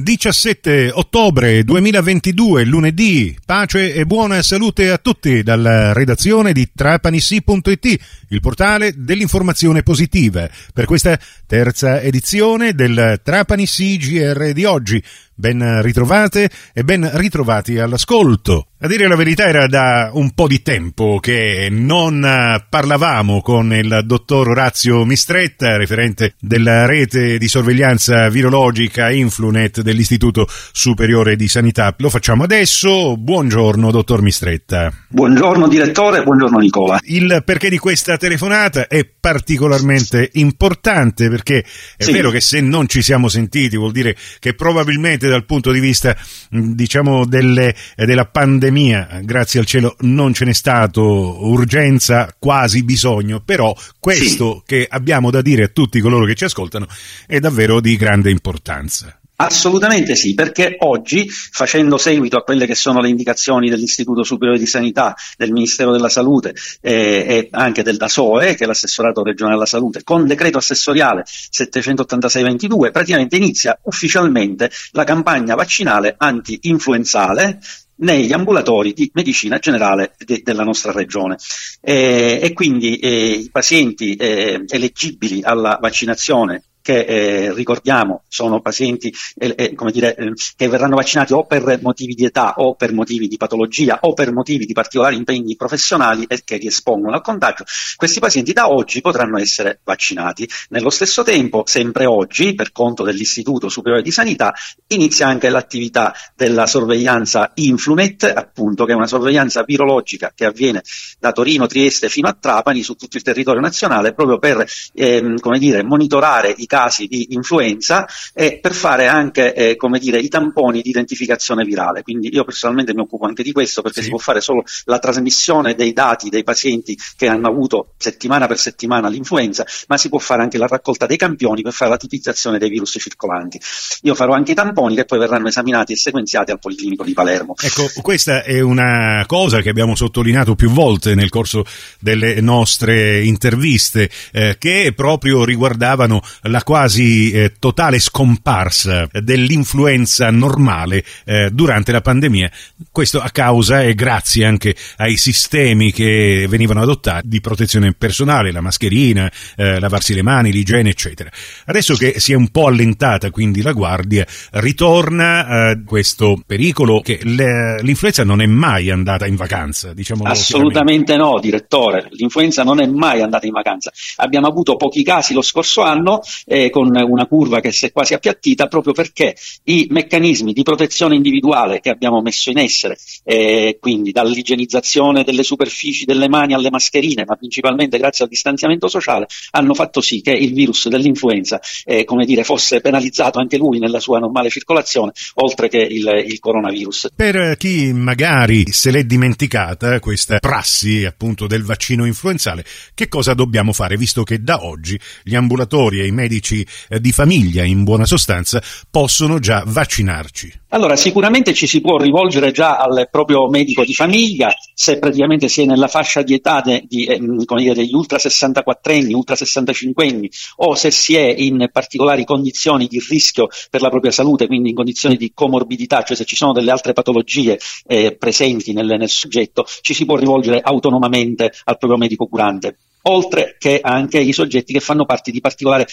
17 ottobre 2022, lunedì. Pace e buona salute a tutti dalla redazione di trapanissi.it, il portale dell'informazione positiva, per questa terza edizione del Trapanissi GR di oggi. Ben ritrovate e ben ritrovati all'ascolto. A dire la verità era da un po' di tempo che non parlavamo con il dottor Orazio Mistretta, referente della rete di sorveglianza virologica Influnet dell'Istituto Superiore di Sanità. Lo facciamo adesso. Buongiorno, dottor Mistretta. Buongiorno direttore, buongiorno Nicola. Il perché di questa telefonata è particolarmente importante perché è sì. vero che se non ci siamo sentiti vuol dire che probabilmente dal punto di vista diciamo delle, della pandemia pandemia, grazie al cielo, non ce n'è stato urgenza, quasi bisogno, però questo sì. che abbiamo da dire a tutti coloro che ci ascoltano è davvero di grande importanza. Assolutamente sì, perché oggi, facendo seguito a quelle che sono le indicazioni dell'Istituto Superiore di Sanità, del Ministero della Salute eh, e anche del DASOE, che è l'assessorato regionale della salute, con decreto assessoriale 786-22, praticamente inizia ufficialmente la campagna vaccinale anti-influenzale negli ambulatori di medicina generale de- della nostra regione. Eh, e quindi eh, i pazienti eh, eleggibili alla vaccinazione che eh, ricordiamo sono pazienti eh, eh, dire, eh, che verranno vaccinati o per motivi di età o per motivi di patologia o per motivi di particolari impegni professionali e che li espongono al contagio, questi pazienti da oggi potranno essere vaccinati. Nello stesso tempo, sempre oggi, per conto dell'Istituto Superiore di Sanità, inizia anche l'attività della sorveglianza Influnet, appunto, che è una sorveglianza virologica che avviene da Torino, Trieste fino a Trapani su tutto il territorio nazionale proprio per ehm, dire, monitorare i casi di influenza e per fare anche eh, come dire, i tamponi di identificazione virale. Quindi io personalmente mi occupo anche di questo perché sì. si può fare solo la trasmissione dei dati dei pazienti che hanno avuto settimana per settimana l'influenza, ma si può fare anche la raccolta dei campioni per fare la tipizzazione dei virus circolanti. Io farò anche i tamponi che poi verranno esaminati e sequenziati al Policlinico di Palermo. Ecco, questa è una cosa che abbiamo sottolineato più volte nel corso delle nostre interviste, eh, che proprio riguardavano la la quasi eh, totale scomparsa dell'influenza normale eh, durante la pandemia. Questo a causa e grazie anche ai sistemi che venivano adottati di protezione personale, la mascherina, eh, lavarsi le mani, l'igiene, eccetera. Adesso che si è un po' allentata quindi la guardia, ritorna eh, questo pericolo che l'influenza non è mai andata in vacanza, diciamo. Assolutamente no, direttore. L'influenza non è mai andata in vacanza. Abbiamo avuto pochi casi lo scorso anno eh, con una curva che si è quasi appiattita proprio perché i meccanismi di protezione individuale che abbiamo messo in essere, eh, quindi dall'igienizzazione delle superfici delle mani alle mascherine, ma principalmente grazie al distanziamento sociale, hanno fatto sì che il virus dell'influenza eh, come dire, fosse penalizzato anche lui nella sua normale circolazione, oltre che il, il coronavirus. Per chi magari se l'è dimenticata questa prassi appunto del vaccino influenzale, che cosa dobbiamo fare visto che da oggi gli ambulatori e i medici medici eh, di famiglia, in buona sostanza, possono già vaccinarci? Allora, sicuramente ci si può rivolgere già al proprio medico di famiglia, se praticamente si è nella fascia di età de, di, eh, dire, degli ultra 64 anni, ultra 65 anni, o se si è in particolari condizioni di rischio per la propria salute, quindi in condizioni di comorbidità, cioè se ci sono delle altre patologie eh, presenti nel, nel soggetto, ci si può rivolgere autonomamente al proprio medico curante oltre che anche i soggetti che fanno parte di particolari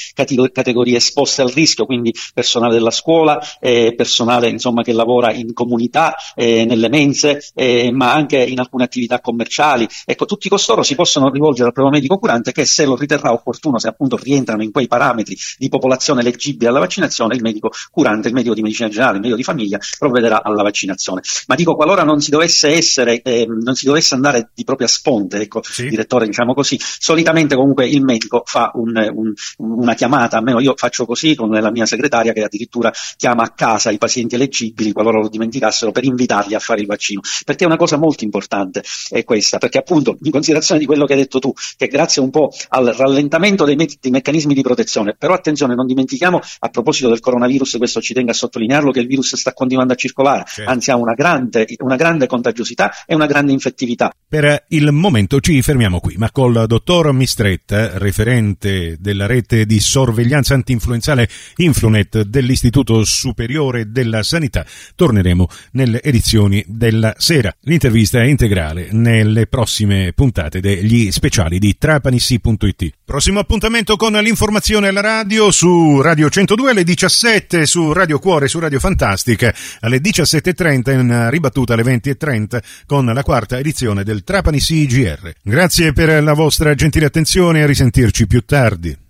categorie esposte al rischio, quindi personale della scuola, eh, personale insomma, che lavora in comunità, eh, nelle mense, eh, ma anche in alcune attività commerciali. Ecco, tutti costoro si possono rivolgere al proprio medico curante che se lo riterrà opportuno, se appunto rientrano in quei parametri di popolazione eleggibile alla vaccinazione, il medico curante, il medico di medicina generale, il medico di famiglia provvederà alla vaccinazione. Ma dico, qualora non si dovesse essere, ehm, non si dovesse andare di propria sponte, ecco, sì. direttore, diciamo così, solitamente comunque il medico fa un, un, una chiamata, almeno io faccio così con la mia segretaria che addirittura chiama a casa i pazienti eleggibili qualora lo dimenticassero per invitarli a fare il vaccino, perché è una cosa molto importante è questa, perché appunto in considerazione di quello che hai detto tu, che grazie un po' al rallentamento dei, me- dei meccanismi di protezione, però attenzione non dimentichiamo a proposito del coronavirus, questo ci tengo a sottolinearlo, che il virus sta continuando a circolare, certo. anzi ha una grande, una grande contagiosità e una grande infettività. Per il momento ci fermiamo qui, ma col dottor dottor Mistretta, referente della rete di sorveglianza antinfluenzale Influnet dell'Istituto Superiore della Sanità. Torneremo nelle edizioni della sera. L'intervista è integrale nelle prossime puntate degli speciali di trapanissi.it. Prossimo appuntamento con l'informazione alla radio su Radio 102 alle 17, su Radio Cuore, su Radio Fantastica alle 17.30 in ribattuta alle 20.30 con la quarta edizione del Trapani CGR. Grazie per la vostra gentile attenzione e a risentirci più tardi.